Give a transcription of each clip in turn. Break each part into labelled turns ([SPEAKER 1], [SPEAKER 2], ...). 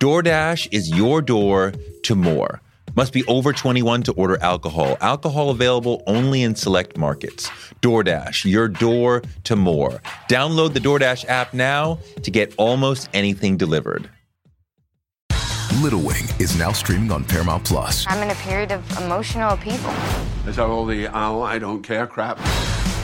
[SPEAKER 1] DoorDash is your door to more. Must be over 21 to order alcohol. Alcohol available only in select markets. DoorDash, your door to more. Download the DoorDash app now to get almost anything delivered.
[SPEAKER 2] Little Wing is now streaming on Paramount Plus.
[SPEAKER 3] I'm in a period of emotional upheaval.
[SPEAKER 4] Is that all the oh, I don't care crap?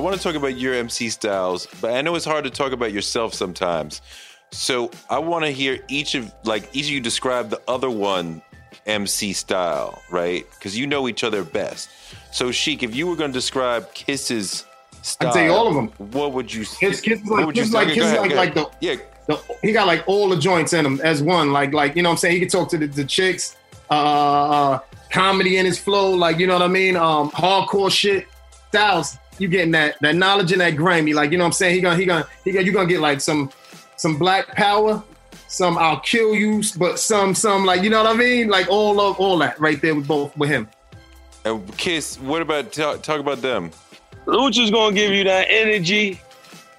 [SPEAKER 1] I want to talk about your MC styles, but I know it's hard to talk about yourself sometimes. So I want to hear each of like each of you describe the other one MC style, right? Because you know each other best. So Sheek, if you were going to describe Kiss's style,
[SPEAKER 5] I'd say all of them.
[SPEAKER 1] What would you?
[SPEAKER 5] Kiss,
[SPEAKER 1] kisses
[SPEAKER 5] like,
[SPEAKER 1] would you
[SPEAKER 5] kiss is
[SPEAKER 1] say?
[SPEAKER 5] like,
[SPEAKER 1] Okay,
[SPEAKER 5] kiss
[SPEAKER 1] ahead,
[SPEAKER 5] like, like the,
[SPEAKER 1] yeah.
[SPEAKER 5] the, he got like all the joints in him as one. Like, like you know what I'm saying? He could talk to the, the chicks, uh, uh, comedy in his flow, like, you know what I mean? Um, hardcore shit. Styles, you getting that that knowledge and that grimy, like, you know what I'm saying? He gonna, he gonna, he gonna, you gonna get like some, some black power, some I'll kill you, but some, some like, you know what I mean? Like all of, all that right there with both, with him.
[SPEAKER 1] And Kiss, what about talk, talk about them?
[SPEAKER 6] Louch's gonna give you that energy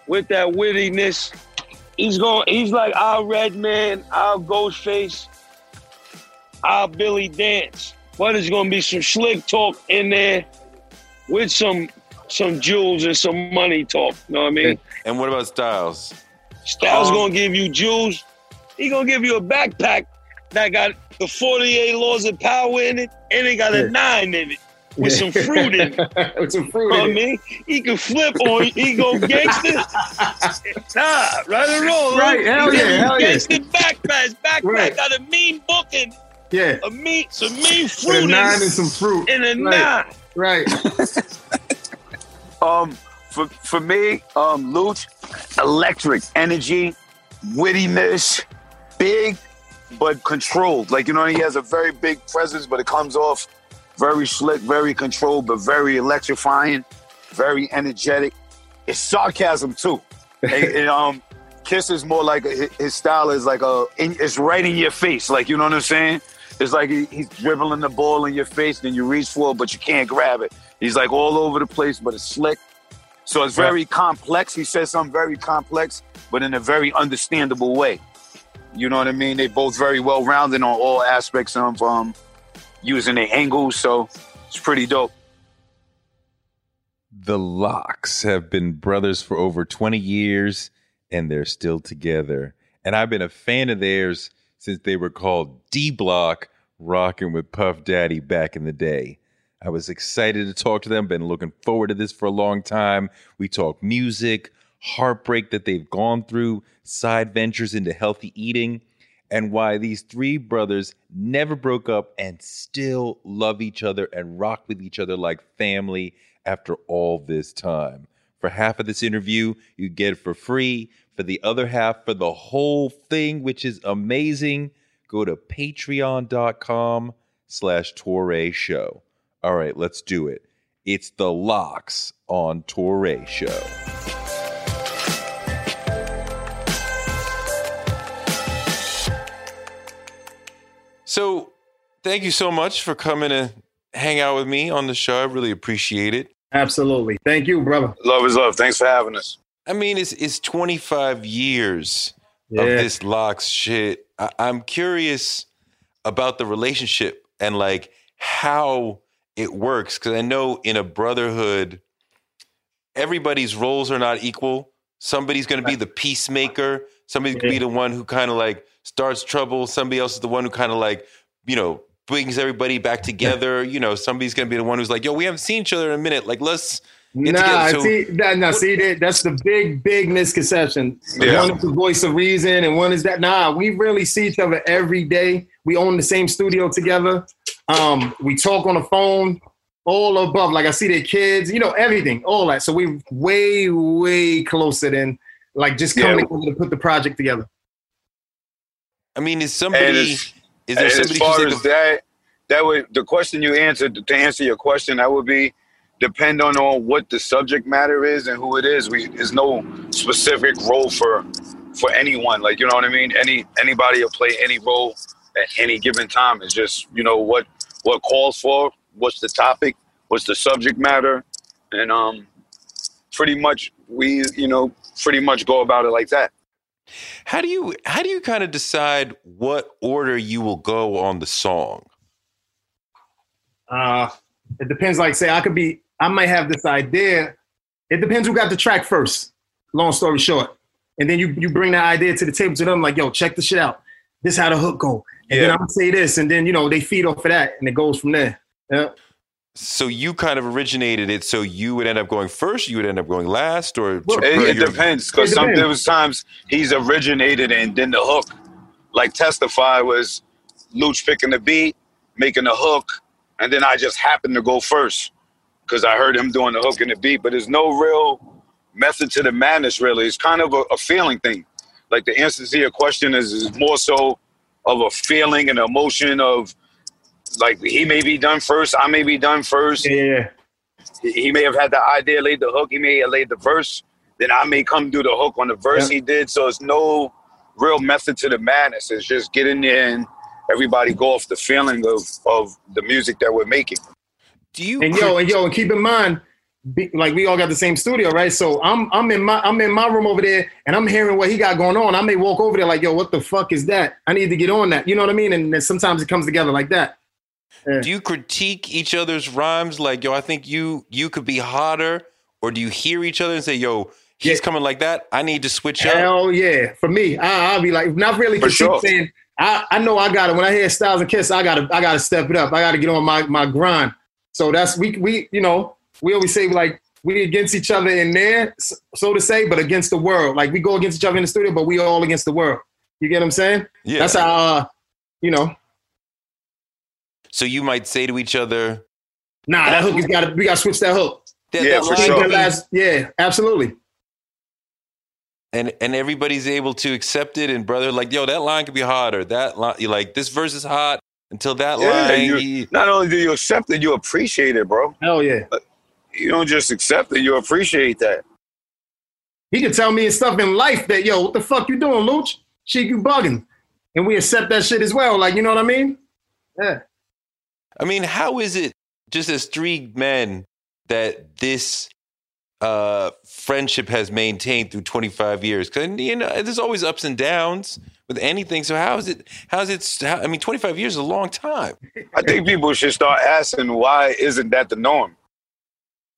[SPEAKER 6] with that wittiness. He's going he's like our Redman, our Ghostface, our Billy Danze. But there's gonna be some slick talk in there with some some jewels and some money talk. You know what I mean?
[SPEAKER 1] And what about Styles?
[SPEAKER 6] Styles
[SPEAKER 1] Um,
[SPEAKER 6] gonna give you jewels. He gonna give you a backpack that got the 48 laws of power in it, and it got a nine in it with some fruit in it.
[SPEAKER 5] with some fruit
[SPEAKER 6] You know what I
[SPEAKER 5] in it.
[SPEAKER 6] mean? He can flip on he go gangster. nah, right or wrong.
[SPEAKER 5] Right, hell
[SPEAKER 6] He
[SPEAKER 5] yeah,
[SPEAKER 6] got
[SPEAKER 5] hell yeah.
[SPEAKER 6] Gangster backpack, backpack
[SPEAKER 5] Right.
[SPEAKER 6] got a mean booking,
[SPEAKER 5] Yeah.
[SPEAKER 6] a mean, some mean
[SPEAKER 5] With
[SPEAKER 6] fruit
[SPEAKER 5] a nine and some fruit.
[SPEAKER 6] in a
[SPEAKER 5] Right.
[SPEAKER 6] nine.
[SPEAKER 5] Right.
[SPEAKER 7] Um, for for me, um, Louch, electric energy, wittiness, big but controlled. Like you know, he has a very big presence, but it comes off very slick, very controlled, but very electrifying, very energetic. It's sarcasm too. and, and, um, Kiss is more like a, his style is like a it's right in your face. Like you know what I'm saying? It's like he, he's dribbling the ball in your face, then you reach for it, but you can't grab it. He's like all over the place, but it's slick. So it's very complex. He says something very complex, but in a very understandable way. You know what I mean? They both very well rounded on all aspects of um, using their angles. So it's pretty dope.
[SPEAKER 1] The Lox have been brothers for over 20 years and they're still together. And I've been a fan of theirs since they were called D Block, rocking with Puff Daddy back in the day. I was excited to talk to them, been looking forward to this for a long time. We talk music, heartbreak that they've gone through, side ventures into healthy eating, and why these three brothers never broke up and still love each other and rock with each other like family after all this time. For half of this interview, you get it for free. For the other half, for the whole thing, which is amazing, go to patreon.com slash Show. All right, let's do it. It's the Lox on Toure Show. So, thank you so much for coming to hang out with me on the show. I really appreciate it.
[SPEAKER 5] Absolutely. Thank you, brother.
[SPEAKER 7] Love is love. Thanks for having us.
[SPEAKER 1] I mean, it's it's 25 years
[SPEAKER 5] Yeah.
[SPEAKER 1] of this Lox shit. I, I'm curious.
[SPEAKER 8] about the relationship and like how it works because I know in a brotherhood, everybody's roles are not equal. Somebody's going to be the peacemaker. Somebody's going to be the one who kind of like starts trouble. Somebody else is the one who kind of like, you know, brings everybody back together. You know, somebody's going to be the one who's like, yo, we haven't seen each other in a minute. Like, let's get
[SPEAKER 5] Nah.
[SPEAKER 8] So,
[SPEAKER 5] see, that, nah, see that, that's the big, big misconception.
[SPEAKER 7] Yeah.
[SPEAKER 5] One is the voice of reason, and one is that. Nah, we really see each other every day. We own the same studio together. Um, we talk on the phone, all above. Like I see their kids, you know, everything, all that. So we way, way closer than like just
[SPEAKER 7] Yeah.
[SPEAKER 5] coming together to put the project together.
[SPEAKER 8] I mean, is somebody,
[SPEAKER 7] as,
[SPEAKER 8] is there
[SPEAKER 7] and
[SPEAKER 8] somebody
[SPEAKER 7] as far as
[SPEAKER 8] like,
[SPEAKER 7] that, that would the question you answered to answer your question, that would be depend on on what the subject matter is and who it is. We there's no specific role for for anyone. Like you know what I mean. Any anybody will play any role at any given time. It's just you know what what calls for, what's the topic, what's the subject matter, and um, pretty much we you know pretty much go about it like that.
[SPEAKER 8] how do you, how do you kind of decide what order you will go on the song?
[SPEAKER 5] Uh, it depends. Like, say, I could be, I might have this idea. It depends who got the track first. Long story short, and then you you bring that idea to the table to them, like, yo, check this shit out. This how the hook go, and then I'm gonna say this, and then you know they feed off of that, and it goes from there. Yeah.
[SPEAKER 8] So you kind of originated it. So you would end up going first. You would end up going last, or
[SPEAKER 5] Well,
[SPEAKER 7] It, it
[SPEAKER 8] your-
[SPEAKER 7] depends because
[SPEAKER 5] It
[SPEAKER 7] some there was times he's originated and then the hook, like Testify was Louch picking the beat, making the hook, and then I just happened to go first because I heard him doing the hook and the beat. But there's no real method to the madness. Really, it's kind of a, a feeling thing. Like the answer to your question is, is more so of a feeling and emotion of like he may be done first, I may be done first
[SPEAKER 5] Yeah, yeah, yeah.
[SPEAKER 7] he may have had the idea, laid the hook, he may have laid the verse, then I may come do the hook on the verse
[SPEAKER 5] Yeah.
[SPEAKER 7] he did. So it's no real method to the madness. It's just getting in everybody go off the feeling of of the music that we're making.
[SPEAKER 8] do you?
[SPEAKER 5] And yo, and yo, and keep in mind, be, like we all got the same studio, right? So I'm I'm in my I'm in my room over there, and I'm hearing what he got going on. I may walk over there like, yo, what the fuck is that? I need to get on that. You know what I mean? And then sometimes it comes together like that.
[SPEAKER 8] do you critique each other's rhymes? Like, yo, I think you you could be hotter, or do you hear each other and say, yo, he's
[SPEAKER 5] Yeah.
[SPEAKER 8] coming like that. I need to switch up.
[SPEAKER 5] Hell yeah. For me, I, I'll be like, not really
[SPEAKER 7] For
[SPEAKER 5] critique
[SPEAKER 7] sure.
[SPEAKER 5] saying, I, I know I got it. When I hear Styles and Kiss, I gotta I gotta step it up. I gotta get on my my grind. So that's we we you know we always say like we against each other in there, so, so to say, but against the world. Like we go against each other in the studio, but we all against the world. You get what I'm saying?
[SPEAKER 8] Yeah.
[SPEAKER 5] That's how uh, you know.
[SPEAKER 8] so you might say to each other,
[SPEAKER 5] Nah, that hook is got to we got to switch that hook.
[SPEAKER 8] that,
[SPEAKER 7] Yeah,
[SPEAKER 8] that
[SPEAKER 7] for sure.
[SPEAKER 8] could
[SPEAKER 5] That
[SPEAKER 8] be-
[SPEAKER 5] last- yeah, absolutely.
[SPEAKER 8] and and everybody's able to accept it. And brother, like, yo, that line could be hotter. That line, you like this verse is hot until that
[SPEAKER 7] Yeah,
[SPEAKER 8] line.
[SPEAKER 7] you-
[SPEAKER 8] he-
[SPEAKER 7] Not only do you accept it, you appreciate it, bro.
[SPEAKER 5] Hell yeah.
[SPEAKER 7] You don't just accept it, you appreciate that.
[SPEAKER 5] He could tell me and stuff in life that, yo, what the fuck you doing, Louch? Shit, you bugging. And we accept that shit as well. Like, you know what I mean? Yeah.
[SPEAKER 8] I mean, how is it just as three men that this uh, friendship has maintained through 25 years? Because you know, there's always ups and downs with anything. So how is it? How's it? How, I mean, 25 years is a long time.
[SPEAKER 7] I think people should start asking why isn't that the norm?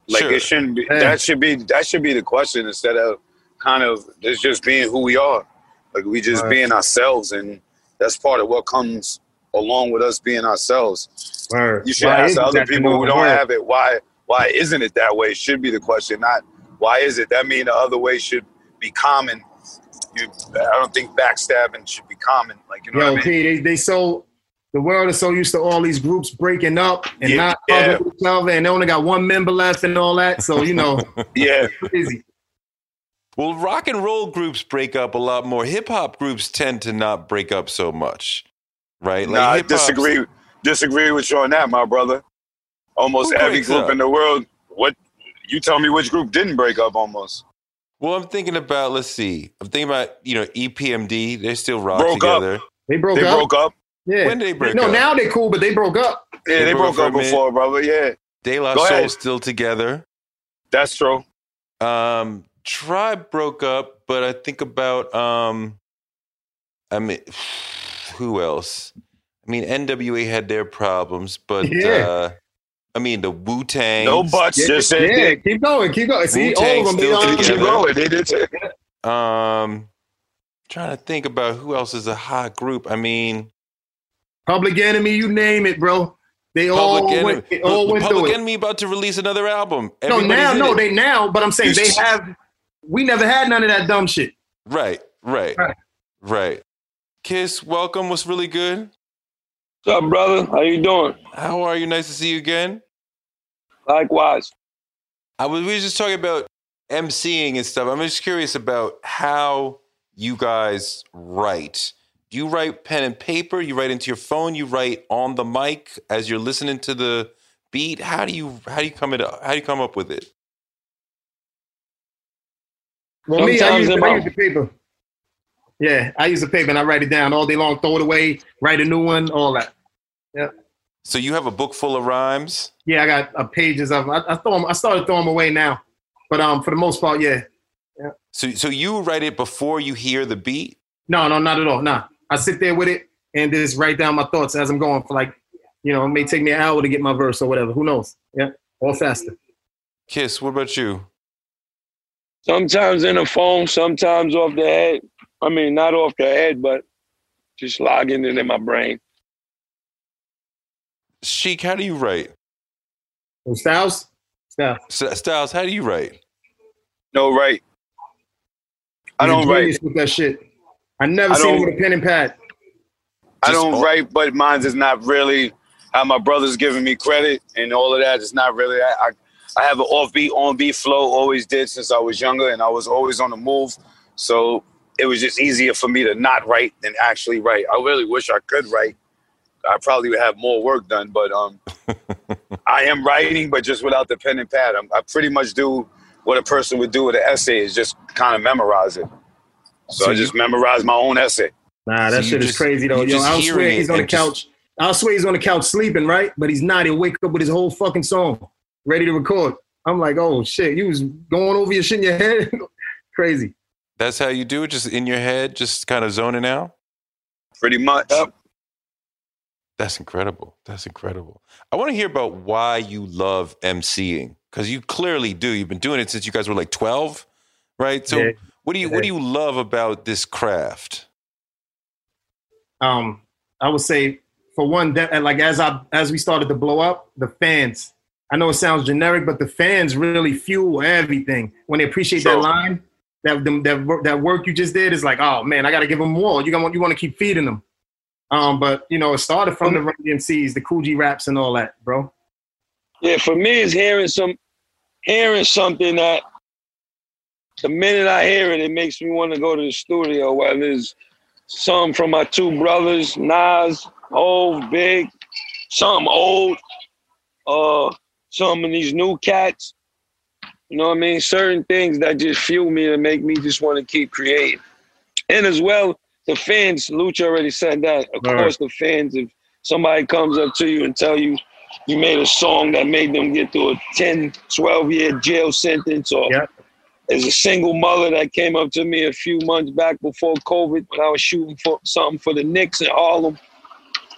[SPEAKER 7] Like
[SPEAKER 8] Sure.
[SPEAKER 7] it shouldn't be.
[SPEAKER 5] Yeah.
[SPEAKER 7] That should be. That should be the question instead of kind of it's just being who we are. Like we just
[SPEAKER 5] Right.
[SPEAKER 7] being ourselves, and that's part of what comes along with us being ourselves.
[SPEAKER 5] Word.
[SPEAKER 7] You should
[SPEAKER 5] Why
[SPEAKER 7] ask other people who don't
[SPEAKER 5] Word.
[SPEAKER 7] have it why. Why isn't it that way? Should be the question, not why is it. That mean the other way should be common. You, I don't think backstabbing should be common. Like you know
[SPEAKER 5] Yo,
[SPEAKER 7] what I mean?
[SPEAKER 5] P, they, they so the world is so used to all these groups breaking up and
[SPEAKER 7] Yeah,
[SPEAKER 5] not
[SPEAKER 7] yeah.
[SPEAKER 5] fucking each other, and they only got one member left and all that. So you know,
[SPEAKER 7] Yeah.
[SPEAKER 5] crazy.
[SPEAKER 8] Well, rock and roll groups break up a lot more. Hip hop groups tend to not break up so much, right?
[SPEAKER 7] nah, I disagree. Disagree with you on that, my brother. Almost every group
[SPEAKER 8] up?
[SPEAKER 7] in the world. What you tell me? Which group didn't break up? Almost.
[SPEAKER 8] Well, I'm thinking about. Let's see. I'm thinking about you know EPMD. They still rock
[SPEAKER 7] Broke up.
[SPEAKER 8] together.
[SPEAKER 5] They broke
[SPEAKER 7] They
[SPEAKER 5] up.
[SPEAKER 7] broke up.
[SPEAKER 5] Yeah.
[SPEAKER 8] When did they break
[SPEAKER 5] no,
[SPEAKER 8] up?
[SPEAKER 5] now they cool, but they broke up.
[SPEAKER 7] Yeah,
[SPEAKER 8] They
[SPEAKER 7] they,
[SPEAKER 8] broke
[SPEAKER 7] broke up
[SPEAKER 8] a minute.
[SPEAKER 7] before, brother. Yeah,
[SPEAKER 8] De La
[SPEAKER 7] Go
[SPEAKER 8] Soul
[SPEAKER 7] ahead.
[SPEAKER 8] still together.
[SPEAKER 7] that's true.
[SPEAKER 8] Um, Tribe broke up, but I think about um, I mean, who else? I mean, NWA had their problems, but
[SPEAKER 5] Yeah.
[SPEAKER 8] uh, I mean, the Wu Tang.
[SPEAKER 7] No buts.
[SPEAKER 5] Yeah,
[SPEAKER 7] just said
[SPEAKER 5] yeah, keep going, keep going. See, all
[SPEAKER 8] Wu-Tang
[SPEAKER 5] of them, they
[SPEAKER 8] still
[SPEAKER 7] Keep going. They did say
[SPEAKER 8] Um, trying to think about who else is a hot group. I mean,
[SPEAKER 5] Public Enemy, you name it, bro. They
[SPEAKER 8] Public
[SPEAKER 5] all
[SPEAKER 8] Enemy.
[SPEAKER 5] went, they all
[SPEAKER 8] Look,
[SPEAKER 5] went
[SPEAKER 8] Public
[SPEAKER 5] through it.
[SPEAKER 8] Enemy about to release another album.
[SPEAKER 5] No, now, no,
[SPEAKER 8] it.
[SPEAKER 5] they now, but I'm saying they have. We never had none of that dumb shit.
[SPEAKER 8] Right, right,
[SPEAKER 5] Right.
[SPEAKER 8] right. Kiss, welcome. Was really good.
[SPEAKER 6] What's up, brother? How you doing?
[SPEAKER 8] How are you? Nice to see you again.
[SPEAKER 6] Likewise.
[SPEAKER 8] I was we were just talking about emceeing and stuff. I'm just curious about how you guys write. Do you write pen and paper? You write into your phone? You write on the mic as you're listening to the beat? How do you how do you come it up? how do you come up with it?
[SPEAKER 5] Well, me, I use,
[SPEAKER 6] in
[SPEAKER 5] I
[SPEAKER 6] my-
[SPEAKER 5] use the paper. Yeah, I use the paper and I write it down all day long, throw it away, write a new one, all that. Yeah.
[SPEAKER 8] So you have a book full of rhymes?
[SPEAKER 5] Yeah, I got uh, pages of them. I, I throw them. I started throwing them away now, but um, for the most part, yeah.
[SPEAKER 8] So so you write it before you hear the beat?
[SPEAKER 5] No, no, not at all. Nah, I sit there with it and just write down my thoughts as I'm going for like, you know, it may take me an hour to get my verse or whatever. Who knows? Yeah, or faster.
[SPEAKER 8] Kiss, what about you?
[SPEAKER 6] Sometimes in the phone, sometimes off the head. I mean, not off the head, but just logging it in my brain.
[SPEAKER 8] Sheek, how do you write?
[SPEAKER 5] Well, Styles, Styles.
[SPEAKER 8] S- Styles, how do you write?
[SPEAKER 7] no right. I don't write.
[SPEAKER 5] with that shit. I never
[SPEAKER 7] I
[SPEAKER 5] seen him with a pen and pad.
[SPEAKER 7] I
[SPEAKER 8] Just
[SPEAKER 7] don't
[SPEAKER 8] all-
[SPEAKER 7] write, but mine is not really how my brother's giving me credit and all of that. It's not really. I I, I have an offbeat, on beat flow. Always did since I was younger, and I was always on the move. So it was just easier for me to not write than actually write. I really wish I could write. I probably would have more work done, but um, I am writing, but just without the pen and pad. I'm, I pretty much do what a person would do with an essay is just kind of memorize it. So,
[SPEAKER 8] So
[SPEAKER 7] I
[SPEAKER 8] you-
[SPEAKER 7] just memorize my own essay.
[SPEAKER 5] Nah, that
[SPEAKER 8] you
[SPEAKER 5] shit is
[SPEAKER 8] just-
[SPEAKER 5] crazy though.
[SPEAKER 8] you
[SPEAKER 5] Yo, I'll swear he's on the
[SPEAKER 8] and just-
[SPEAKER 5] couch. I'll swear he's on the couch sleeping, right? But he's not. He'll wake up with his whole fucking song ready to record. I'm like, oh shit, you was going over your shit in your head. crazy.
[SPEAKER 8] That's how you do it, just in your head, just kind of zoning out?
[SPEAKER 7] Pretty much.
[SPEAKER 6] Yep.
[SPEAKER 8] That's incredible. That's incredible. I want to hear about why you love emceeing because you clearly do. You've been doing it since you guys were like 12, right? So
[SPEAKER 5] Yeah.
[SPEAKER 8] What do you what do you love about this craft?
[SPEAKER 5] Um, I would say for one, that like as I as we started to blow up, the fans. I know it sounds generic, but the fans really fuel everything when they appreciate
[SPEAKER 7] Sure.
[SPEAKER 5] that line. That that work- that work you just did is like, oh man, I got to give them more. You want you want to keep feeding them. Um, but you know, it started from the Run DMCs, the Kool G Raps, and all that, bro.
[SPEAKER 6] Yeah, for me, it's hearing some, hearing something that the minute I hear it, it makes me want to go to the studio. Whether it's some from my two brothers, Nas, old, big, some old, uh, some of these new cats. You know what I mean? Certain things that just fuel me and make me just want to keep creating. And as well, the fans, Louch already said that. Of course, the fans, if somebody comes up to you and tell you you made a song that made them get through a 10, 12 year jail sentence or
[SPEAKER 5] Yep.
[SPEAKER 6] There's a single mother that came up to me a few months back before COVID when I was shooting for something for the Knicks in Harlem.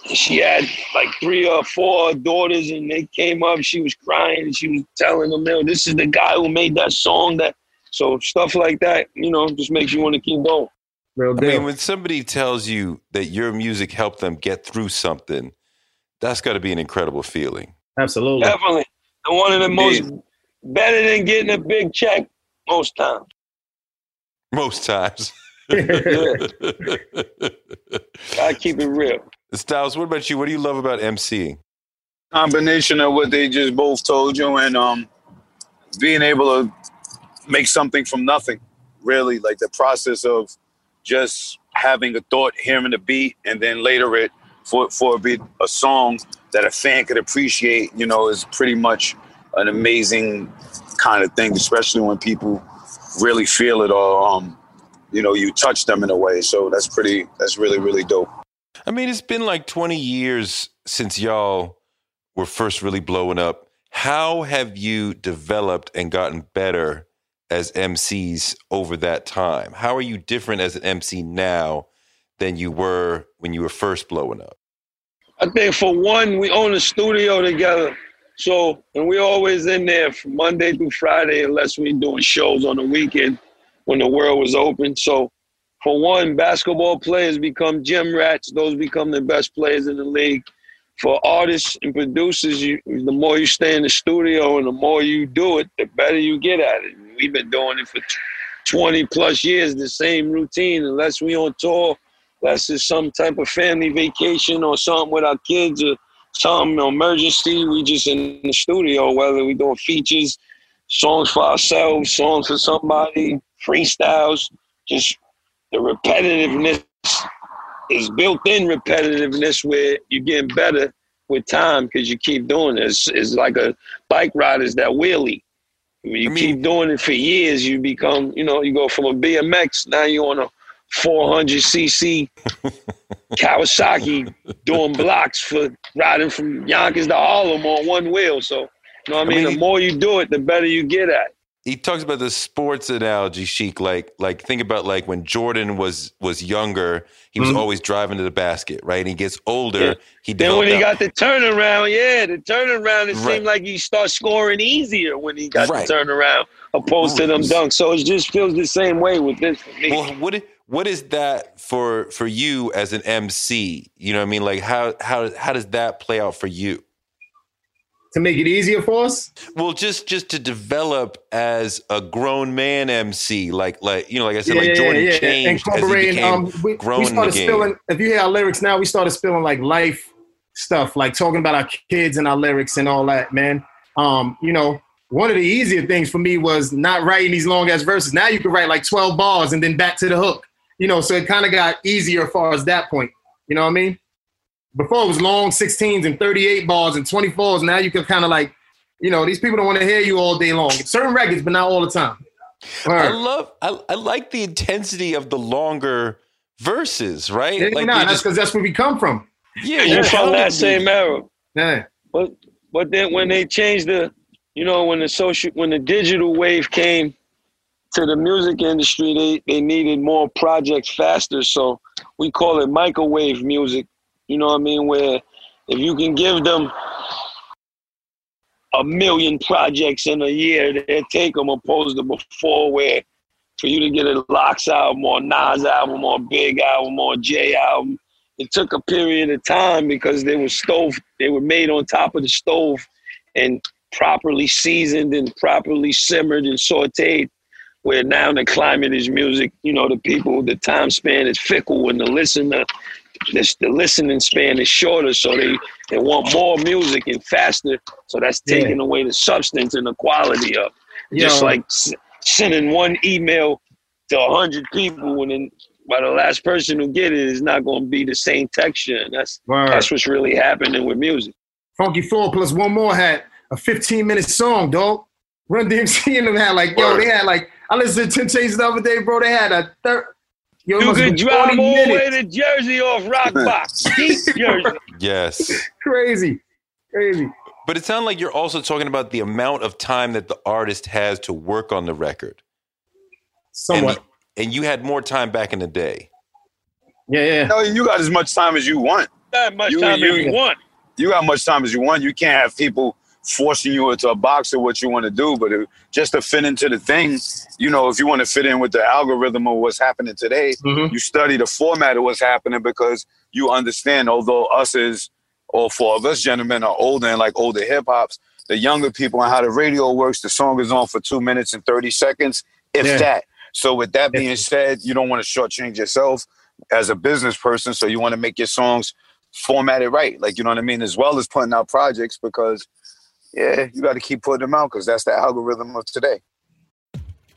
[SPEAKER 6] And she had like three or four daughters and they came up, she was crying and she was telling them, "Yo, this is the guy who made that song that so stuff like that, you know, just makes you want to keep going.
[SPEAKER 5] Real
[SPEAKER 8] I mean, when somebody tells you that your music helped them get through something, that's got to be an incredible feeling.
[SPEAKER 5] Absolutely.
[SPEAKER 6] Definitely. And one of the most better than getting a big check most times.
[SPEAKER 8] Most times.
[SPEAKER 6] I keep it real.
[SPEAKER 8] Styles, what about you? What do you love about emceeing?
[SPEAKER 7] combination of what they just both told you and um, being able to make something from nothing. Really, like the process of just having a thought, hearing the beat, and then later it for for a beat a song that a fan could appreciate. You know, is pretty much an amazing kind of thing, especially when people really feel it or um, you know, you touch them in a way. So that's pretty. That's really really dope.
[SPEAKER 8] I mean, it's been like 20 years since y'all were first really blowing up. How have you developed and gotten better as MCs over that time? How are you different as an MC now than you were when you were first blowing up?
[SPEAKER 6] I think for one, we own a studio together. So, and we're always in there from Monday through Friday, unless we're doing shows on the weekend when the world was open. So, for one, basketball players become gym rats. Those become the best players in the league. For artists and producers, you, the more you stay in the studio and the more you do it, the better you get at it. We've been doing it for 20 plus years, the same routine, unless we on tour, unless it's some type of family vacation or something with our kids or some emergency. We just in the studio, whether we doing features, songs for ourselves, songs for somebody, freestyles, just the repetitiveness is built-in repetitiveness where you're getting better with time because you keep doing this. It's, it's like a bike rider's that wheelie. When you
[SPEAKER 1] I mean-
[SPEAKER 6] keep doing it for years, you become, you know, you go from a BMX, now you're on a 400cc Kawasaki doing blocks for riding from Yonkers to Harlem on one wheel. So, you know what I mean?
[SPEAKER 1] mean,
[SPEAKER 6] the more you do it, the better you get at. it.
[SPEAKER 1] he talks about the sports analogy Sheek like like think about like when jordan was was younger he was always driving to the basket right and he gets older
[SPEAKER 6] Mm-hmm. Yeah.
[SPEAKER 1] he
[SPEAKER 6] Then when he
[SPEAKER 1] developed
[SPEAKER 6] got the turnaround, yeah, the turnaround, it
[SPEAKER 1] Right.
[SPEAKER 6] seemed like he started scoring easier when he got
[SPEAKER 1] Right.
[SPEAKER 6] the turnaround opposed to them dunks. So it just feels the same way with this for me.
[SPEAKER 1] well what i- what is that for for you as an mc you know what i mean like how how how does that play out for you
[SPEAKER 5] To make it easier for us.
[SPEAKER 1] well just just to develop as a grown man mc like like you know like i said
[SPEAKER 5] Yeah,
[SPEAKER 1] like jordan
[SPEAKER 5] yeah, yeah.
[SPEAKER 1] changed as he became
[SPEAKER 5] um, we,
[SPEAKER 1] grown
[SPEAKER 5] we started spilling. If you hear our lyrics now, we started spilling like life stuff, like talking about our kids and our lyrics and all that, man. Um, you know, one of the easier things for me was not writing these long ass verses. Now you can write like 12 bars and then back to the hook. You know, so it kind of got easier as far as that point. You know what I mean? Before it was long 16s and 38 balls and 24s. Now you can kind of like, you know, these people don't want to hear you all day long. Certain records, but not all the time.
[SPEAKER 1] I love I, I like the intensity of the longer verses, right?
[SPEAKER 5] Yeah,
[SPEAKER 1] like
[SPEAKER 5] nah,
[SPEAKER 1] you
[SPEAKER 5] that's
[SPEAKER 1] just-
[SPEAKER 5] because that's where we come from.
[SPEAKER 1] yeah,
[SPEAKER 6] You're from that same era.
[SPEAKER 5] Yeah.
[SPEAKER 6] But but then when they changed the, you know, when the social when the digital wave came to the music industry, they they needed more projects faster. So we call it microwave music. You know what I mean? Where if you can give them a million projects in a year, they'll take them opposed to before where for you to get a Lox album or Nas album or Big album or J album, it took a period of time because they were stove, they were made on top of the stove and properly seasoned and properly simmered and sauteed. Where now the climate is music, you know, the people, the time span is fickle and the listener, this, the listening span is shorter, so they, they want more music and faster. So that's
[SPEAKER 5] Yeah.
[SPEAKER 6] taking away the substance and the quality of it. Just like s- sending one email to a hundred people and then by the last person who get it is not going to be the same texture. And that's
[SPEAKER 5] Word.
[SPEAKER 6] that's what's really happening with music.
[SPEAKER 5] Funky Four plus one more had a 15 minute song, dog. Run DMC and them had like, yo, they had like, I listened to Temptations the other day, bro. They had a third. Yo, it
[SPEAKER 6] You
[SPEAKER 5] must have
[SPEAKER 6] could
[SPEAKER 5] been
[SPEAKER 6] drive all the way to Jersey off Rock Box, Jersey.
[SPEAKER 1] Yes.
[SPEAKER 5] Crazy. Crazy.
[SPEAKER 1] But it sounds like you're also talking about the amount of time that the artist has to work on the record.
[SPEAKER 5] Somewhat.
[SPEAKER 1] And, and you had more time back in the day.
[SPEAKER 5] yeah, yeah.
[SPEAKER 7] No, you got as much time as you want.
[SPEAKER 6] Not much
[SPEAKER 7] You-
[SPEAKER 6] time
[SPEAKER 7] you-
[SPEAKER 6] as you want.
[SPEAKER 7] You got much time as you want. You can't have people forcing you into a box of what you want to do. But it, just to fit into the thing, you know, if you want to fit in with the algorithm of what's happening today,
[SPEAKER 5] Mhm.
[SPEAKER 7] you study the format of what's happening because you understand. Although us as, or for of us gentlemen are older and like older hip hops, the younger people and how the radio works, the song is on for two minutes and thirty seconds, if
[SPEAKER 5] Yeah.
[SPEAKER 7] that. So with that being said, you don't want to shortchange yourself as a business person. So you want to make your songs formatted right, like you know what I mean, as well as putting out projects because yeah, you got to keep putting them out because that's the algorithm of today.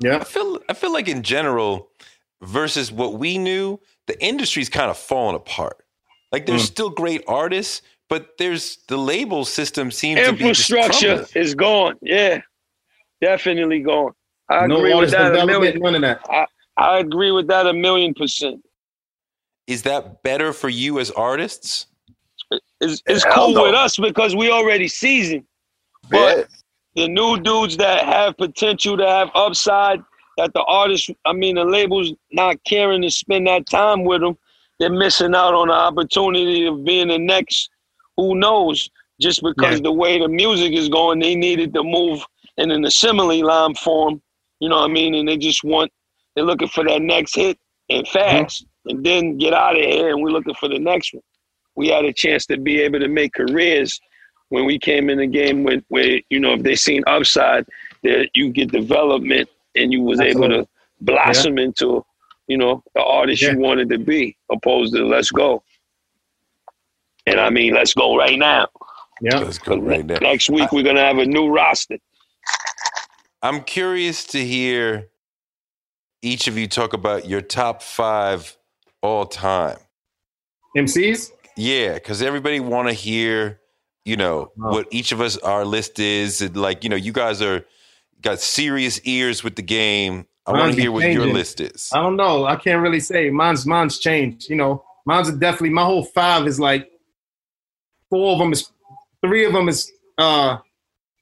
[SPEAKER 5] Yeah.
[SPEAKER 8] I feel I feel like in general, versus what we knew, the industry's kind of fallen apart. Like there's
[SPEAKER 6] Mm.
[SPEAKER 8] still great artists, but there's the label system seems to be
[SPEAKER 6] Infrastructure is gone. Yeah, definitely gone. I
[SPEAKER 5] no
[SPEAKER 6] agree with that a million.
[SPEAKER 5] none of that.
[SPEAKER 6] I, I agree with that a million percent.
[SPEAKER 8] Is that better for you as artists?
[SPEAKER 6] It's, it's cool
[SPEAKER 7] no.
[SPEAKER 6] with us because we already seasoned. But the new dudes that have potential to have upside, that the artists, I mean, the labels not caring to spend that time with them, they're missing out on the opportunity of being the next. Who knows? Just because
[SPEAKER 5] Yeah.
[SPEAKER 6] the way the music is going, they needed to move in an assembly line form. You know what I mean? And they just want, they're looking for that next hit and fast, mm-hmm. and then get out of here. And we're looking for the next one. We had a chance to be able to make careers when we came in the game with where you know if they seen upside that you get development and you was able to blossom into you know the artist
[SPEAKER 5] Yeah.
[SPEAKER 6] you wanted to be opposed to let's go and i mean let's go right now
[SPEAKER 5] Yeah.
[SPEAKER 8] Let's go right now.
[SPEAKER 6] next week we're gonna have a new roster
[SPEAKER 8] I'm curious to hear each of you talk about your top five all time.
[SPEAKER 5] MCs?
[SPEAKER 8] Yeah, because everybody want to hear, you know,
[SPEAKER 5] Wow.
[SPEAKER 8] what each of us our list is. And like, you know, you guys are got serious ears with the game. I want to hear what your list is.
[SPEAKER 5] I don't know. I can't really say. Mine's mine's changed. You know, mine's definitely my whole five is like four of them is three of them is uh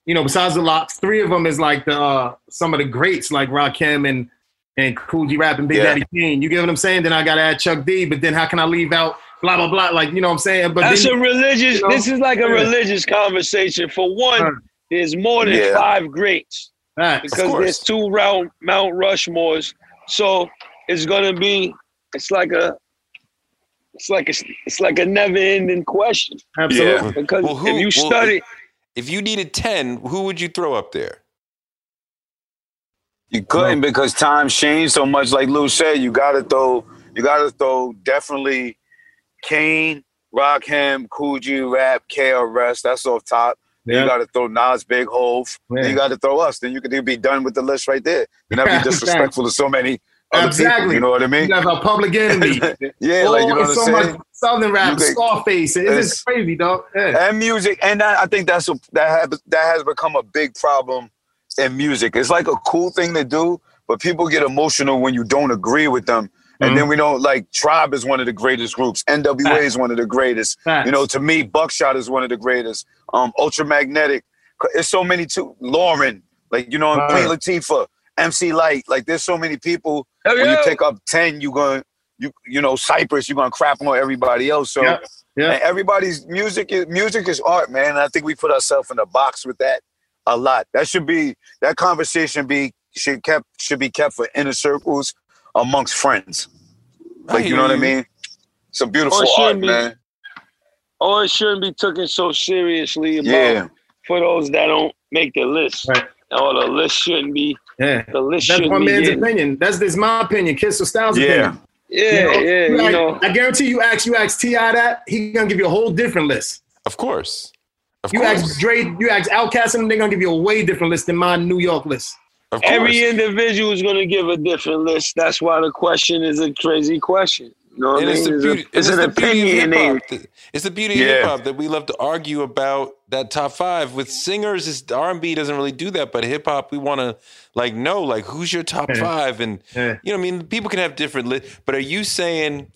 [SPEAKER 5] you know besides the Lox, three of them is like the uh some of the greats like Rakim and and Kool G Rap and Big
[SPEAKER 7] Yeah.
[SPEAKER 5] Daddy Kane. You get what I'm saying? Then I gotta add Chuck D, but then how can I leave out blah blah blah? Like you know what I'm saying? But
[SPEAKER 6] that's
[SPEAKER 5] then,
[SPEAKER 6] a religious
[SPEAKER 5] you know,
[SPEAKER 6] this is like a religious conversation for one
[SPEAKER 5] Right.
[SPEAKER 6] there's more than
[SPEAKER 7] Yeah.
[SPEAKER 6] five greats
[SPEAKER 5] Facts.
[SPEAKER 6] because there's two round Mount Rushmores. So it's gonna be it's like a it's like a it's like a never ending question
[SPEAKER 5] absolutely.
[SPEAKER 6] because
[SPEAKER 8] Well, who-
[SPEAKER 6] if you
[SPEAKER 8] well,
[SPEAKER 6] study
[SPEAKER 8] If you needed 10, who would you throw up there?
[SPEAKER 7] You couldn't because times change so much. Like Lou said, you gotta throw, you gotta throw definitely Kane, Rakim, Kool G, Rap, KRS. That's off top. Then
[SPEAKER 5] Yeah.
[SPEAKER 7] You gotta throw Nas, Big Hov. Then you gotta throw us. Then you could be done with the list right there. You're not be disrespectful to so many other
[SPEAKER 5] Exactly.
[SPEAKER 7] people. You know what I mean?
[SPEAKER 5] You have a public enemy.
[SPEAKER 7] yeah, like you oh, know
[SPEAKER 5] Oh,
[SPEAKER 7] what I'm
[SPEAKER 5] so
[SPEAKER 7] saying.
[SPEAKER 5] much Southern rap,
[SPEAKER 7] could-
[SPEAKER 5] Scarface. It's
[SPEAKER 7] It's-
[SPEAKER 5] crazy, dog. Yeah.
[SPEAKER 7] and music, and that, I think that's a, that has that has become a big problem in music. It's like a cool thing to do, but people get emotional when you don't agree with them. And
[SPEAKER 5] Mm-hmm.
[SPEAKER 7] then we don't like Tribe is one of the greatest groups. NWA is one of the greatest.
[SPEAKER 5] Facts.
[SPEAKER 7] You know, to me, Buckshot is one of the greatest. Um, Ultramagnetic. It's so many too. Lauryn, like you know,
[SPEAKER 5] Right.
[SPEAKER 7] Queen Latifah, MC Lyte. Like there's so many people. When you take up ten, you going you you know Cypress. You're gonna crap on everybody else. So.
[SPEAKER 5] Yeah. Yeah.
[SPEAKER 7] Everybody's music is music is art, man. And I think we put ourselves in a box with that a lot. That should be that conversation be should kept should be kept for inner circles amongst friends. Like you know what I mean? It's a beautiful
[SPEAKER 6] Or it
[SPEAKER 7] art,
[SPEAKER 6] shouldn't be.
[SPEAKER 7] man.
[SPEAKER 6] Or it shouldn't be taken so seriously about
[SPEAKER 7] Yeah.
[SPEAKER 6] for those that don't make the list.
[SPEAKER 5] Right.
[SPEAKER 6] Or the list shouldn't be
[SPEAKER 5] Yeah.
[SPEAKER 6] the list
[SPEAKER 5] That's
[SPEAKER 6] shouldn't
[SPEAKER 5] one man's
[SPEAKER 6] getting-
[SPEAKER 5] opinion. That's this my opinion. Kiss or Styles'
[SPEAKER 7] Yeah.
[SPEAKER 5] opinion.
[SPEAKER 6] Yeah,
[SPEAKER 5] You know,
[SPEAKER 6] yeah, you know.
[SPEAKER 5] I guarantee you ask you ask Ti that he gonna give you a whole different list.
[SPEAKER 8] Of course. Of
[SPEAKER 5] You
[SPEAKER 8] course.
[SPEAKER 5] ask Dre, you ask Outkast, and they're gonna give you a way different list than my New York list.
[SPEAKER 8] Of course.
[SPEAKER 6] Every individual is going to give a different list. That's why the question is a crazy question. You know what
[SPEAKER 8] and
[SPEAKER 6] I
[SPEAKER 8] it's
[SPEAKER 6] mean? It's,
[SPEAKER 8] beauty, and
[SPEAKER 6] it's
[SPEAKER 8] it's
[SPEAKER 6] an
[SPEAKER 8] the beauty of
[SPEAKER 6] opinion.
[SPEAKER 8] hip
[SPEAKER 6] and
[SPEAKER 8] hop. that- It's the beauty of
[SPEAKER 7] Yeah.
[SPEAKER 8] hip hop that we love to argue about that top five. With singers, is R and B doesn't really do that, but hip hop we want to like know like who's your top
[SPEAKER 5] Yeah.
[SPEAKER 8] five, and
[SPEAKER 5] Yeah.
[SPEAKER 8] you know, I mean, people can have different lists. But are you saying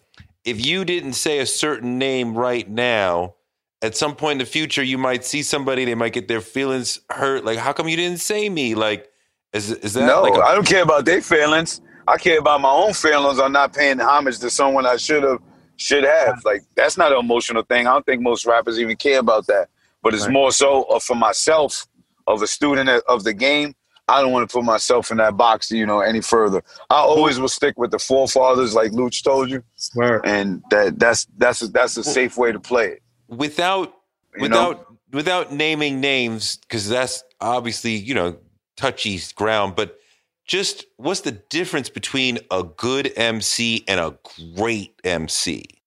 [SPEAKER 8] if you didn't say a certain name right now? At some point in the future, you might see somebody. They might get their feelings hurt. Like, how come you didn't say me? Like, is is that
[SPEAKER 7] No,
[SPEAKER 8] like a
[SPEAKER 7] I don't care about their feelings. I care about my own feelings on not paying homage to someone I should have should have. Like that's not an emotional thing. I don't think most rappers even care about that. But it's
[SPEAKER 5] Right.
[SPEAKER 7] more so for myself, of a student of the game. I don't want to put myself in that box, you know, any further. I always will stick with the forefathers, like Louch told you,
[SPEAKER 5] Word.
[SPEAKER 7] and that that's that's a, that's a safe way to play it.
[SPEAKER 8] without
[SPEAKER 7] You know?
[SPEAKER 8] without without naming names because that's obviously you know touchy ground but just what's the difference between a good mc and a great mc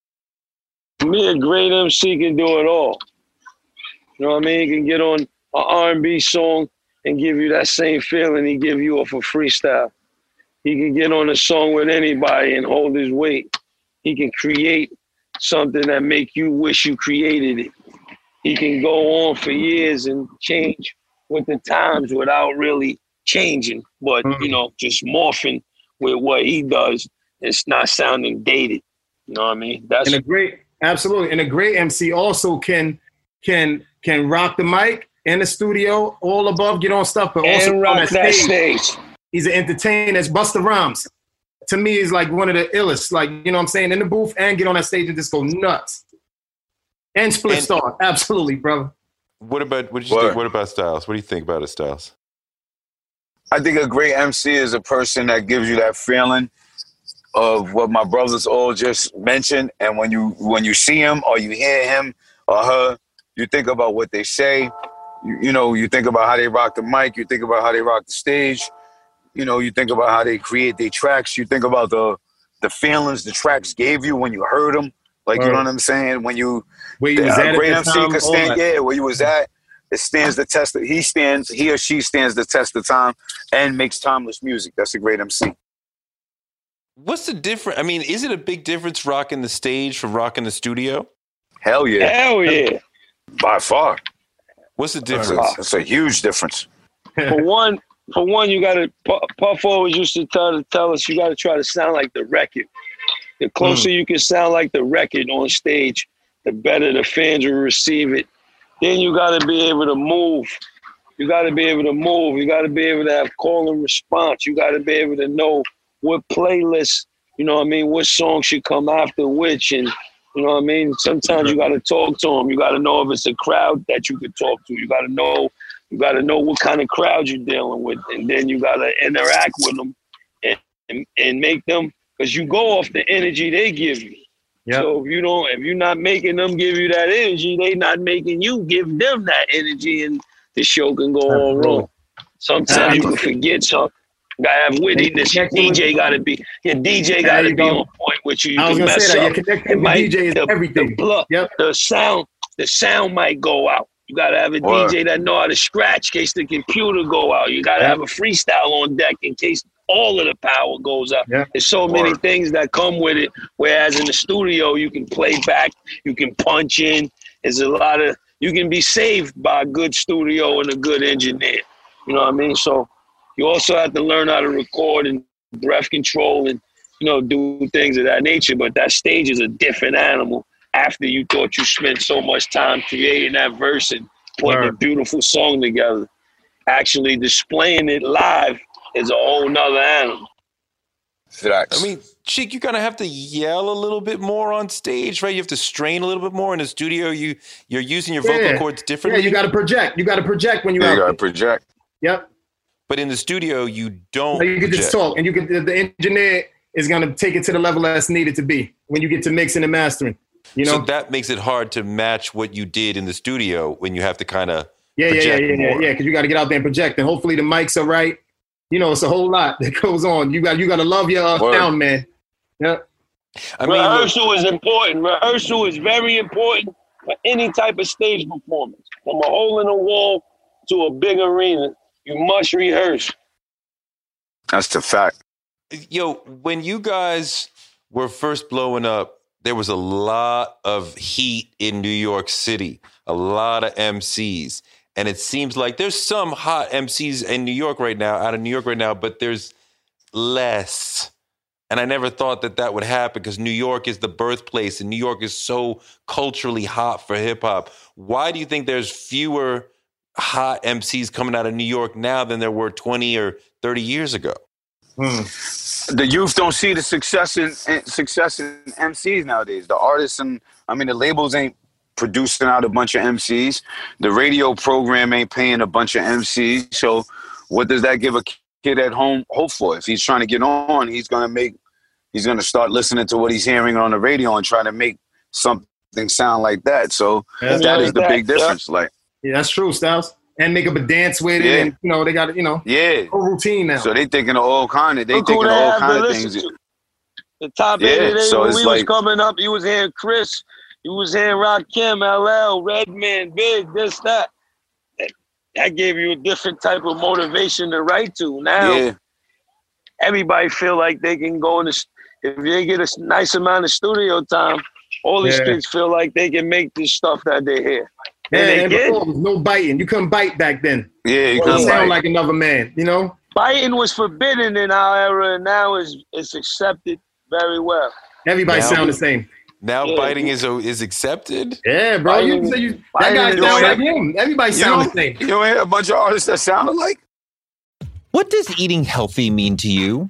[SPEAKER 6] me, a great MC can do it all. You know what I mean? He can get on an R&B song and give you that same feeling he give you off a freestyle. He can get on a song with anybody and hold his weight. He can create something that make you wish you created it. He can go on for years and change with the times without really changing, but you hmm. know, just morphing with what he does. It's not sounding dated. You know what I mean? That's
[SPEAKER 5] and a great absolutely. And a great MC also can can can rock the mic in the studio all above get on stuff but also
[SPEAKER 6] and
[SPEAKER 5] on
[SPEAKER 6] that stage.
[SPEAKER 5] he's an entertainer. As Busta Rhymes. To me is like one of the illest. Like you know what I'm saying? In the booth and get on that stage and just go nuts. And split
[SPEAKER 8] And-
[SPEAKER 5] star. Absolutely brother
[SPEAKER 8] what about what did you
[SPEAKER 7] Word.
[SPEAKER 8] think what about styles what do you think about it styles
[SPEAKER 7] I think a great MC is a person that gives you that feeling of what my brothers all just mentioned. And when you when you see him or you hear him or her, you think about what they say. You, you know, you think about how they rock the mic. You think about how they rock the stage. You know, you think about how they create their tracks. You think about the the feelings the tracks gave you when you heard them. Like you know what I'm saying? When you
[SPEAKER 5] where you was
[SPEAKER 7] a
[SPEAKER 5] at at
[SPEAKER 7] great
[SPEAKER 5] that
[SPEAKER 7] MC
[SPEAKER 5] time,
[SPEAKER 7] could stand,
[SPEAKER 5] that.
[SPEAKER 7] yeah, where you was at. It stands the test. Of, he stands, he or she stands the test of time, and makes timeless music. That's a great MC.
[SPEAKER 8] what's the difference i mean is it a big difference rocking the stage from rocking the studio
[SPEAKER 7] Hell yeah,
[SPEAKER 6] Hell yeah.
[SPEAKER 7] by far.
[SPEAKER 8] what's the difference
[SPEAKER 7] it's a huge difference.
[SPEAKER 6] for one, for one, you got to. Puff always used to tell tell us you got to try to sound like the record. The closer hmm. you can sound like the record on stage, the better the fans will receive it. Then you got to be able to move. You got to be able to move. You got to be able to have call and response. You got to be able to know what playlist. You know what I mean? What song should come after which, and you know what I mean. Sometimes you got to talk to them. You got to know if it's a crowd that you could talk to. You got to know you got to know what kind of crowd you're dealing with, and then you got to interact with them and, and, and make them because you go off the energy they give you.
[SPEAKER 5] Yep.
[SPEAKER 6] So if you don't, if you're not making them give you that energy, they not making you give them that energy, and the show can go all wrong. Sometimes you can forget something. Gotta have wittiness. Your DJ gotta be your DJ gotta be
[SPEAKER 5] go.
[SPEAKER 6] on point with you. You
[SPEAKER 5] I was
[SPEAKER 6] can
[SPEAKER 5] gonna
[SPEAKER 6] mess
[SPEAKER 5] say that.
[SPEAKER 6] up.
[SPEAKER 5] Your connection
[SPEAKER 6] It
[SPEAKER 5] with
[SPEAKER 6] might-
[SPEAKER 5] DJ is
[SPEAKER 6] the,
[SPEAKER 5] everything.
[SPEAKER 6] The, plug,
[SPEAKER 5] Yep.
[SPEAKER 6] the sound, the sound might go out. You gotta have a
[SPEAKER 7] Word.
[SPEAKER 6] DJ that know how to scratch in case the computer go out. You gotta
[SPEAKER 5] Yep.
[SPEAKER 6] have a freestyle on deck in case all of the power goes up.
[SPEAKER 5] Yep.
[SPEAKER 6] There's so many things that come with it. Whereas in the studio, you can play back, you can punch in. There's a lot of you can be saved by a good studio and a good engineer. You know what I mean? So you also have to learn how to record and breath control and you know do things of that nature. But that stage is a different animal. After you thought you spent so much time creating that verse and putting a beautiful song together, actually displaying it live is a whole nother animal.
[SPEAKER 7] Facts.
[SPEAKER 8] I mean, Sheek, you kind of have to yell a little bit more on stage, right? You have to strain a little bit more in the studio. You you're using your vocal
[SPEAKER 5] Yeah.
[SPEAKER 8] cords differently.
[SPEAKER 5] Yeah, you got to project. You got to project when you're
[SPEAKER 7] you
[SPEAKER 5] out.
[SPEAKER 7] gotta project.
[SPEAKER 5] Yep.
[SPEAKER 8] but in the studio, you don't.
[SPEAKER 5] So you can just talk, and you can. The, the engineer is going to take it to the level that's needed to be when you get to mixing and mastering. You know.
[SPEAKER 8] so that makes it hard to match what you did in the studio when you have to kind of
[SPEAKER 5] yeah, yeah, yeah,
[SPEAKER 8] project
[SPEAKER 5] yeah, yeah, yeah. Because you got to get out there and project, and hopefully the mics are right. You know, it's a whole lot that goes on. You got you got to love your uh, sound man. Yeah.
[SPEAKER 8] I mean,
[SPEAKER 6] Rehearsal is important. Rehearsal is very important for any type of stage performance. From a hole in the wall to a big arena, you must rehearse.
[SPEAKER 7] That's the fact.
[SPEAKER 8] yo, when you guys were first blowing up, there was a lot of heat in New York City, a lot of MCs. And it seems like there's some hot MCs in New York right now, out of New York right now, but there's less. And I never thought that that would happen because New York is the birthplace and New York is so culturally hot for hip hop. Why do you think there's fewer hot MCs coming out of New York now than there were 20 or 30 years ago? Hmm.
[SPEAKER 7] the youth don't see the success in, in success in MCs nowadays. The artists and I mean the labels ain't producing out a bunch of MCs. The radio program ain't paying a bunch of MCs. So what does that give a kid at home hope for? If he's trying to get on, he's gonna make he's gonna start listening to what he's hearing on the radio and try to make something sound like that. So
[SPEAKER 5] Yeah.
[SPEAKER 7] that is the
[SPEAKER 6] Yeah.
[SPEAKER 7] big difference. Like
[SPEAKER 5] Yeah, that's true, Styles. And make up a dance with it,
[SPEAKER 7] Yeah.
[SPEAKER 5] and you know they got it. You know,
[SPEAKER 7] yeah.
[SPEAKER 5] whole routine now.
[SPEAKER 7] So they thinking of all kind of they
[SPEAKER 6] Look
[SPEAKER 7] thinking of all
[SPEAKER 6] have
[SPEAKER 7] kind of things.
[SPEAKER 6] to. The top
[SPEAKER 7] Yeah,
[SPEAKER 6] eight today,
[SPEAKER 7] so
[SPEAKER 6] when
[SPEAKER 7] it's
[SPEAKER 6] we was coming up, you was hearing Chris, you was hearing Rakim, LL, Redman, Big, this, that. That- That gave you a different type of motivation to write to. Now
[SPEAKER 7] Yeah.
[SPEAKER 6] everybody feel like they can go in the if they get a nice amount of studio time, all these
[SPEAKER 5] Yeah.
[SPEAKER 6] kids feel like they can make this stuff that they hear.
[SPEAKER 5] yeah,
[SPEAKER 6] and they
[SPEAKER 5] and
[SPEAKER 6] did.
[SPEAKER 5] before, there no biting. You couldn't bite back then.
[SPEAKER 7] Yeah, you
[SPEAKER 5] You
[SPEAKER 7] couldn't
[SPEAKER 5] sound
[SPEAKER 7] like
[SPEAKER 5] like another man. You know.
[SPEAKER 6] Biting was forbidden in our era, and now is it's accepted very well.
[SPEAKER 5] Everybody
[SPEAKER 8] Now-
[SPEAKER 5] sound the same.
[SPEAKER 8] Now
[SPEAKER 6] Yeah.
[SPEAKER 8] biting is is accepted.
[SPEAKER 5] Yeah, bro. You,
[SPEAKER 6] Biting-
[SPEAKER 5] so you, that guy
[SPEAKER 6] is
[SPEAKER 5] sound
[SPEAKER 7] the
[SPEAKER 5] like him. Everybody
[SPEAKER 7] You
[SPEAKER 5] sound the same.
[SPEAKER 7] you don't a bunch of artists that sound alike?
[SPEAKER 1] What does eating healthy mean to you?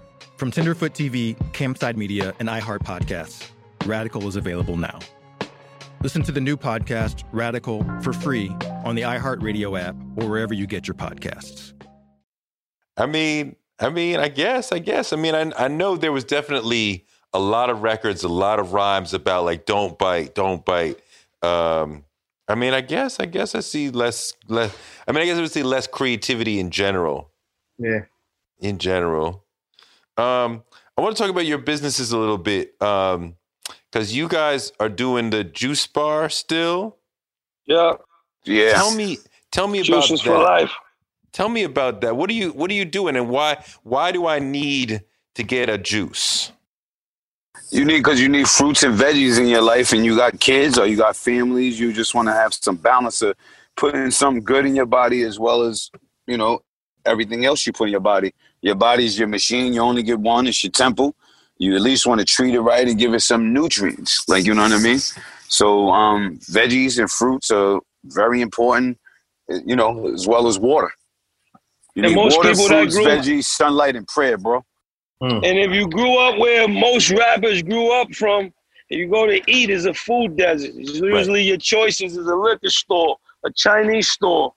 [SPEAKER 9] From Tenderfoot TV, Campside Media, and iHeart Podcasts, Radical is available now. Listen to the new podcast, Radical, for free on the iHeartRadio app, or wherever you get your podcasts.
[SPEAKER 8] I mean, I mean, I guess, I guess. I mean, I, I know there was definitely a lot of records, a lot of rhymes about like "don't bite, don't bite." Um, I mean, I guess, I guess I see less, less. I mean, I guess I would see less creativity in general.
[SPEAKER 5] Yeah.
[SPEAKER 8] In general, um, I want to talk about your businesses a little bit, um, because you guys are doing the juice bar still.
[SPEAKER 6] Yeah.
[SPEAKER 7] Yeah.
[SPEAKER 8] Tell me, tell me about that.
[SPEAKER 6] for life.
[SPEAKER 8] Tell me about that. What are you What are you doing, and why Why do I need to get a juice?
[SPEAKER 7] You need because you need fruits and veggies in your life, and you got kids or you got families. You just want to have some balance of putting something good in your body as well as you know everything else you put in your body. Your body's your machine. You only get one. It's your temple. You at least want to treat it right and give it some nutrients. Like you know what I mean. So um, veggies and fruits are very important. You know, as well as water. You
[SPEAKER 6] And
[SPEAKER 7] need
[SPEAKER 6] most
[SPEAKER 7] water,
[SPEAKER 6] people that
[SPEAKER 7] fruits,
[SPEAKER 6] grew-
[SPEAKER 7] veggies, sunlight, and prayer, bro.
[SPEAKER 6] And if you grew up where most rappers grew up from, and you go to eat, is a food desert. It's usually your choices is a liquor store, a Chinese store,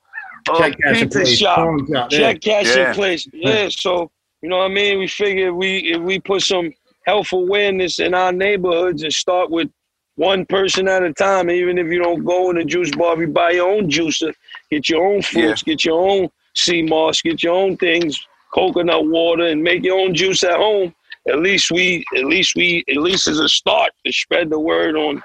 [SPEAKER 6] Oh, a
[SPEAKER 5] Check cashing
[SPEAKER 6] pizza
[SPEAKER 5] place,
[SPEAKER 6] shop,
[SPEAKER 5] shop,
[SPEAKER 6] check cashing
[SPEAKER 7] Yeah.
[SPEAKER 6] place. Yeah, so you know what I mean. We figure if we if we put some health awareness in our neighborhoods and start with one person at a time, even if you don't go in a juice bar, if you buy your own juicer, get your own fruits, get your own sea moss, get your own things, coconut water, and make your own juice at home. At least we, at least we, at least as a start to spread the word on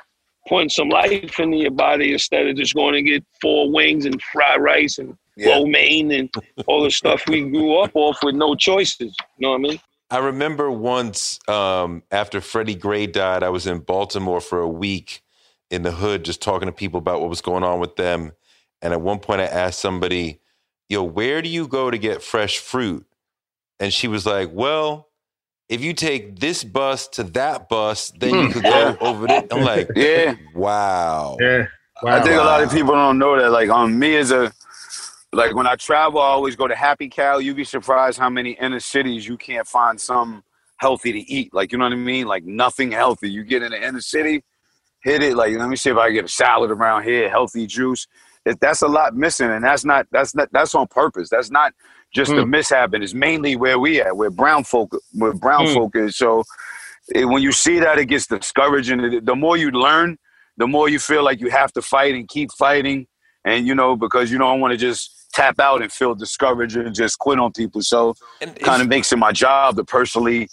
[SPEAKER 6] putting some life into your body instead of just going to get four wings and fried rice and lo mein and all the stuff we grew up off with no choices. You know what I mean?
[SPEAKER 8] I remember once um, after Freddie Gray died, I was in Baltimore for a week in the hood, just talking to people about what was going on with them. And at one point, I asked somebody, "Yo, where do you go to get fresh fruit?" And she was like, "Well, if you take this bus to that bus, then you hmm. could go over there." I'm like,
[SPEAKER 7] Yeah.
[SPEAKER 8] wow."
[SPEAKER 5] Yeah.
[SPEAKER 7] I think a lot of people don't know that. Like on me as a like when I travel, I always go to Happy Cow. You'd be surprised how many inner cities you can't find some healthy to eat. Like you know what I mean? Like nothing healthy. You get in the inner city, hit it. Like let me see if I can get a salad around here, healthy juice. That that's a lot missing, and that's not that's not that's on purpose. That's not just
[SPEAKER 5] Mm.
[SPEAKER 7] mishap. It's mainly where we at. Where brown folk, where brown
[SPEAKER 5] Mm.
[SPEAKER 7] folk is. So it, when you see that, it gets discouraging. The- The more you learn, the more you feel like you have to fight and keep fighting, and you know because you don't want to just tap out and feel discouraged and just quit on people. So kind of makes it my job to personally,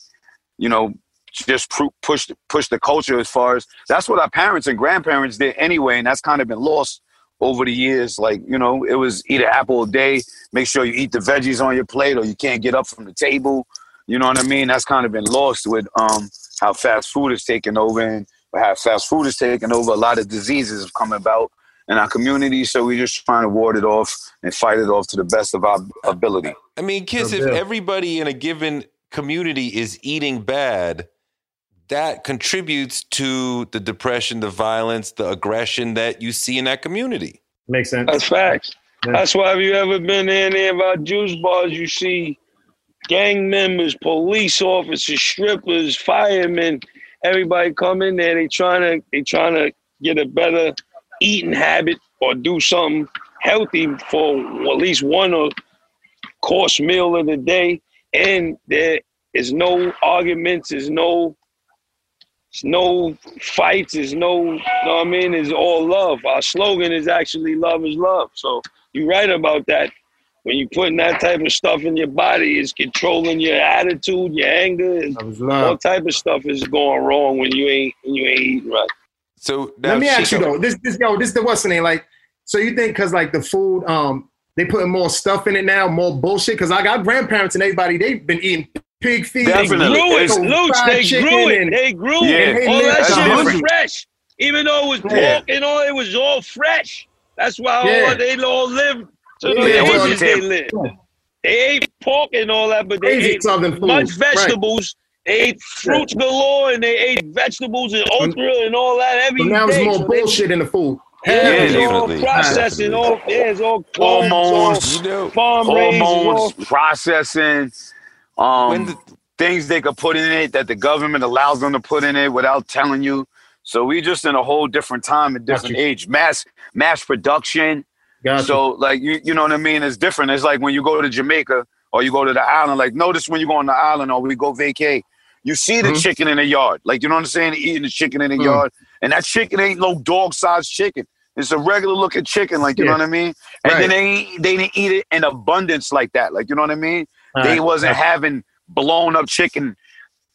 [SPEAKER 7] you know, just pu- push push the culture as far as that's what our parents and grandparents did anyway, and that's kind of been lost over the years. Like you know, it was eat an apple a day, make sure you eat the veggies on your plate, or you can't get up from the table. You know what I mean? That's kind of been lost with um, how fast food is taking over, and how fast food is taking over. A lot of diseases have come about in our community, so we're just trying to ward it off and fight it off to the best of our ability.
[SPEAKER 8] I mean, kids, if everybody in a given community is eating bad, that contributes to the depression, the violence, the aggression that you see in that community.
[SPEAKER 5] Makes sense.
[SPEAKER 6] That's facts. That's why if you ever been in any of our juice bars, you see gang members, police officers, strippers, firemen, everybody come in there. They trying to they trying to get a better eating habit or do something healthy for at least one or course meal of the day. And there is no arguments, there's no there's no fights, there's no, you know what I mean? It's all love. Our slogan is actually love is love. So you're right about that. When you're putting that type of stuff in your body, it's controlling your attitude, your anger, and all type of stuff is going wrong when you ain't when you ain't eating right.
[SPEAKER 8] So
[SPEAKER 5] Let me ask you though. This this yo this the what's the name like? So you think because like the food um they putting more stuff in it now, more bullshit? Because I got grandparents and everybody they've been eating pig feet.
[SPEAKER 6] They
[SPEAKER 5] and
[SPEAKER 6] grew it,
[SPEAKER 5] so
[SPEAKER 6] Louch.
[SPEAKER 5] fried
[SPEAKER 6] They grew it.
[SPEAKER 5] and-
[SPEAKER 6] They grew
[SPEAKER 5] and
[SPEAKER 6] it. All that
[SPEAKER 5] that's
[SPEAKER 6] shit was fresh. Even though it was
[SPEAKER 5] Yeah.
[SPEAKER 6] pork and all, it was all fresh. That's why
[SPEAKER 5] Yeah.
[SPEAKER 6] all, they all lived to the
[SPEAKER 5] Yeah, well,
[SPEAKER 6] ages they
[SPEAKER 5] yeah.
[SPEAKER 6] lived. They ate pork and all that, but they
[SPEAKER 5] Crazy
[SPEAKER 6] ate
[SPEAKER 5] Southern food.
[SPEAKER 6] much
[SPEAKER 5] Right.
[SPEAKER 6] vegetables. They ate fruits galore and they ate vegetables and okra and all that every
[SPEAKER 5] But
[SPEAKER 6] day.
[SPEAKER 5] now it's more
[SPEAKER 6] So they-
[SPEAKER 5] bullshit in the food.
[SPEAKER 6] Yeah, it's all
[SPEAKER 7] definitely.
[SPEAKER 6] processing, all yeah, it's all clones,
[SPEAKER 7] hormones,
[SPEAKER 6] all farm raised,
[SPEAKER 7] hormones,
[SPEAKER 6] all-
[SPEAKER 7] processing, um, things they could put in it that the government allows them to put in it without telling you. So we just in a whole different time and different age. Mass mass production.
[SPEAKER 5] Gotcha.
[SPEAKER 7] So like you you know what I mean? It's different. It's like when you go to Jamaica or you go to the island. Like notice when you go on the island or we go vacay, you see the
[SPEAKER 5] Mhm.
[SPEAKER 7] chicken in the yard. Like you know what I'm saying? Eating the chicken in the
[SPEAKER 5] Mm.
[SPEAKER 7] yard, and that chicken ain't no dog sized chicken. It's a regular looking chicken. Like you know what I mean? And
[SPEAKER 5] Right.
[SPEAKER 7] then they they didn't eat it in abundance like that. Like you know what I mean? They
[SPEAKER 5] Right.
[SPEAKER 7] wasn't
[SPEAKER 5] Right.
[SPEAKER 7] having blown up chicken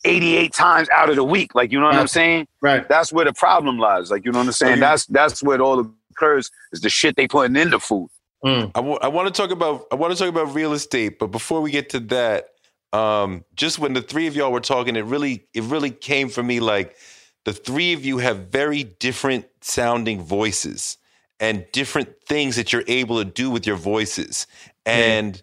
[SPEAKER 7] 88 times out of the week. Like you know what I'm saying?
[SPEAKER 5] Right.
[SPEAKER 7] That's where the problem lies. Like you know what I'm saying?
[SPEAKER 8] you-
[SPEAKER 7] That's that's where it all occurs is the shit they putting in the food.
[SPEAKER 5] Mm.
[SPEAKER 8] I want to talk about I want to talk about real estate, but before we get to that, um, just when the three of y'all were talking, it really it really came for me like the three of you have very different sounding voices and different things that you're able to do with your voices, and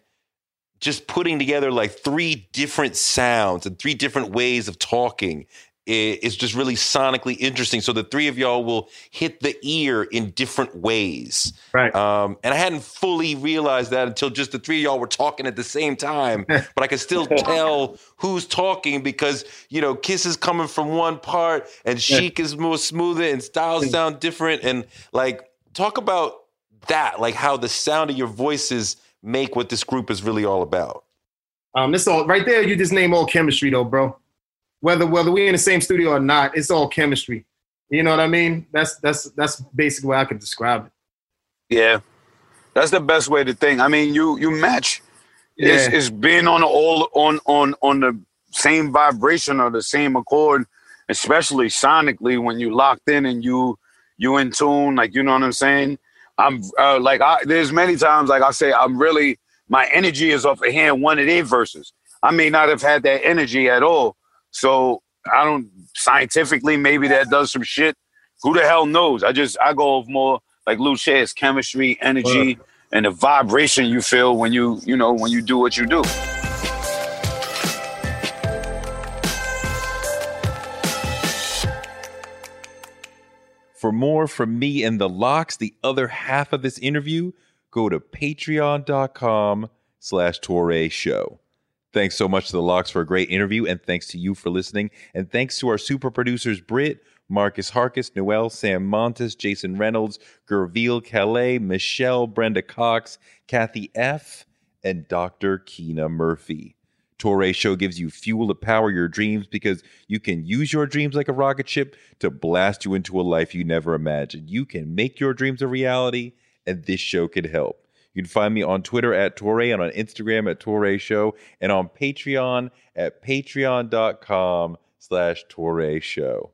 [SPEAKER 8] just putting together like three different sounds and three different ways of talking is just really sonically interesting. So the three of y'all will hit the ear in different ways.
[SPEAKER 5] Right.
[SPEAKER 8] Um, and I hadn't fully realized that until just the three of y'all were talking at the same time. but I could still tell who's talking because, you know, Kiss is coming from one part and. Sheek is more smoother and styles sound different. And like, talk about that, like how the sound of your voices make what this group is really all about.
[SPEAKER 5] Um, this all right there. You just name all chemistry, though, bro. Whether whether we in the same studio or not, it's all chemistry. You know what I mean? That's that's that's basically way I could describe it.
[SPEAKER 7] Yeah, that's the best way to think. I mean, you you match. It's,
[SPEAKER 5] Yeah.
[SPEAKER 7] it's being on the all on on on the same vibration or the same accord, especially sonically when you locked in and you you in tune. Like you know what I'm saying. I'm uh, like I, there's many times like I say I'm really my energy is off of hand one of their verses. I may not have had that energy at all. So I don't scientifically maybe that does some shit. Who the hell knows? I just I go off more like Lou says, chemistry, energy, and the vibration you feel when you you know when you do what you do.
[SPEAKER 1] For more from me and the Lox, the other half of this interview, go to patreon.com slash Toure Show. Thanks so much to the Lox for a great interview, and thanks to you for listening. And thanks to our super producers, Britt, Marcus Harkis, Noel, Sam Montes, Jason Reynolds, Gerville Calais, Michelle, Brenda Cox, Kathy F., and Dr. Keena Murphy. Toure Show gives you fuel to power your dreams because you can use your dreams like a rocket ship to blast you into a life you never imagined. You can make your dreams a reality, and this show can help. You can find me on Twitter at Toure and on Instagram at Toure Show and on Patreon at patreon.com slash Toure Show.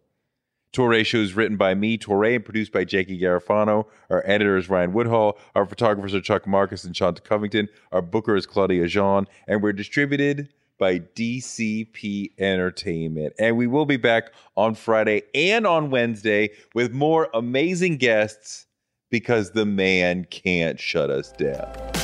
[SPEAKER 1] Toure shows written by me, Toure, and produced by Jackie Garofano. Our editor is Ryan Woodhall. Our photographers are Chuck Marcus and Shanta Covington. Our booker is Claudia Jean. And we're distributed by DCP Entertainment. And we will be back on Friday and on Wednesday with more amazing guests because the man can't shut us down.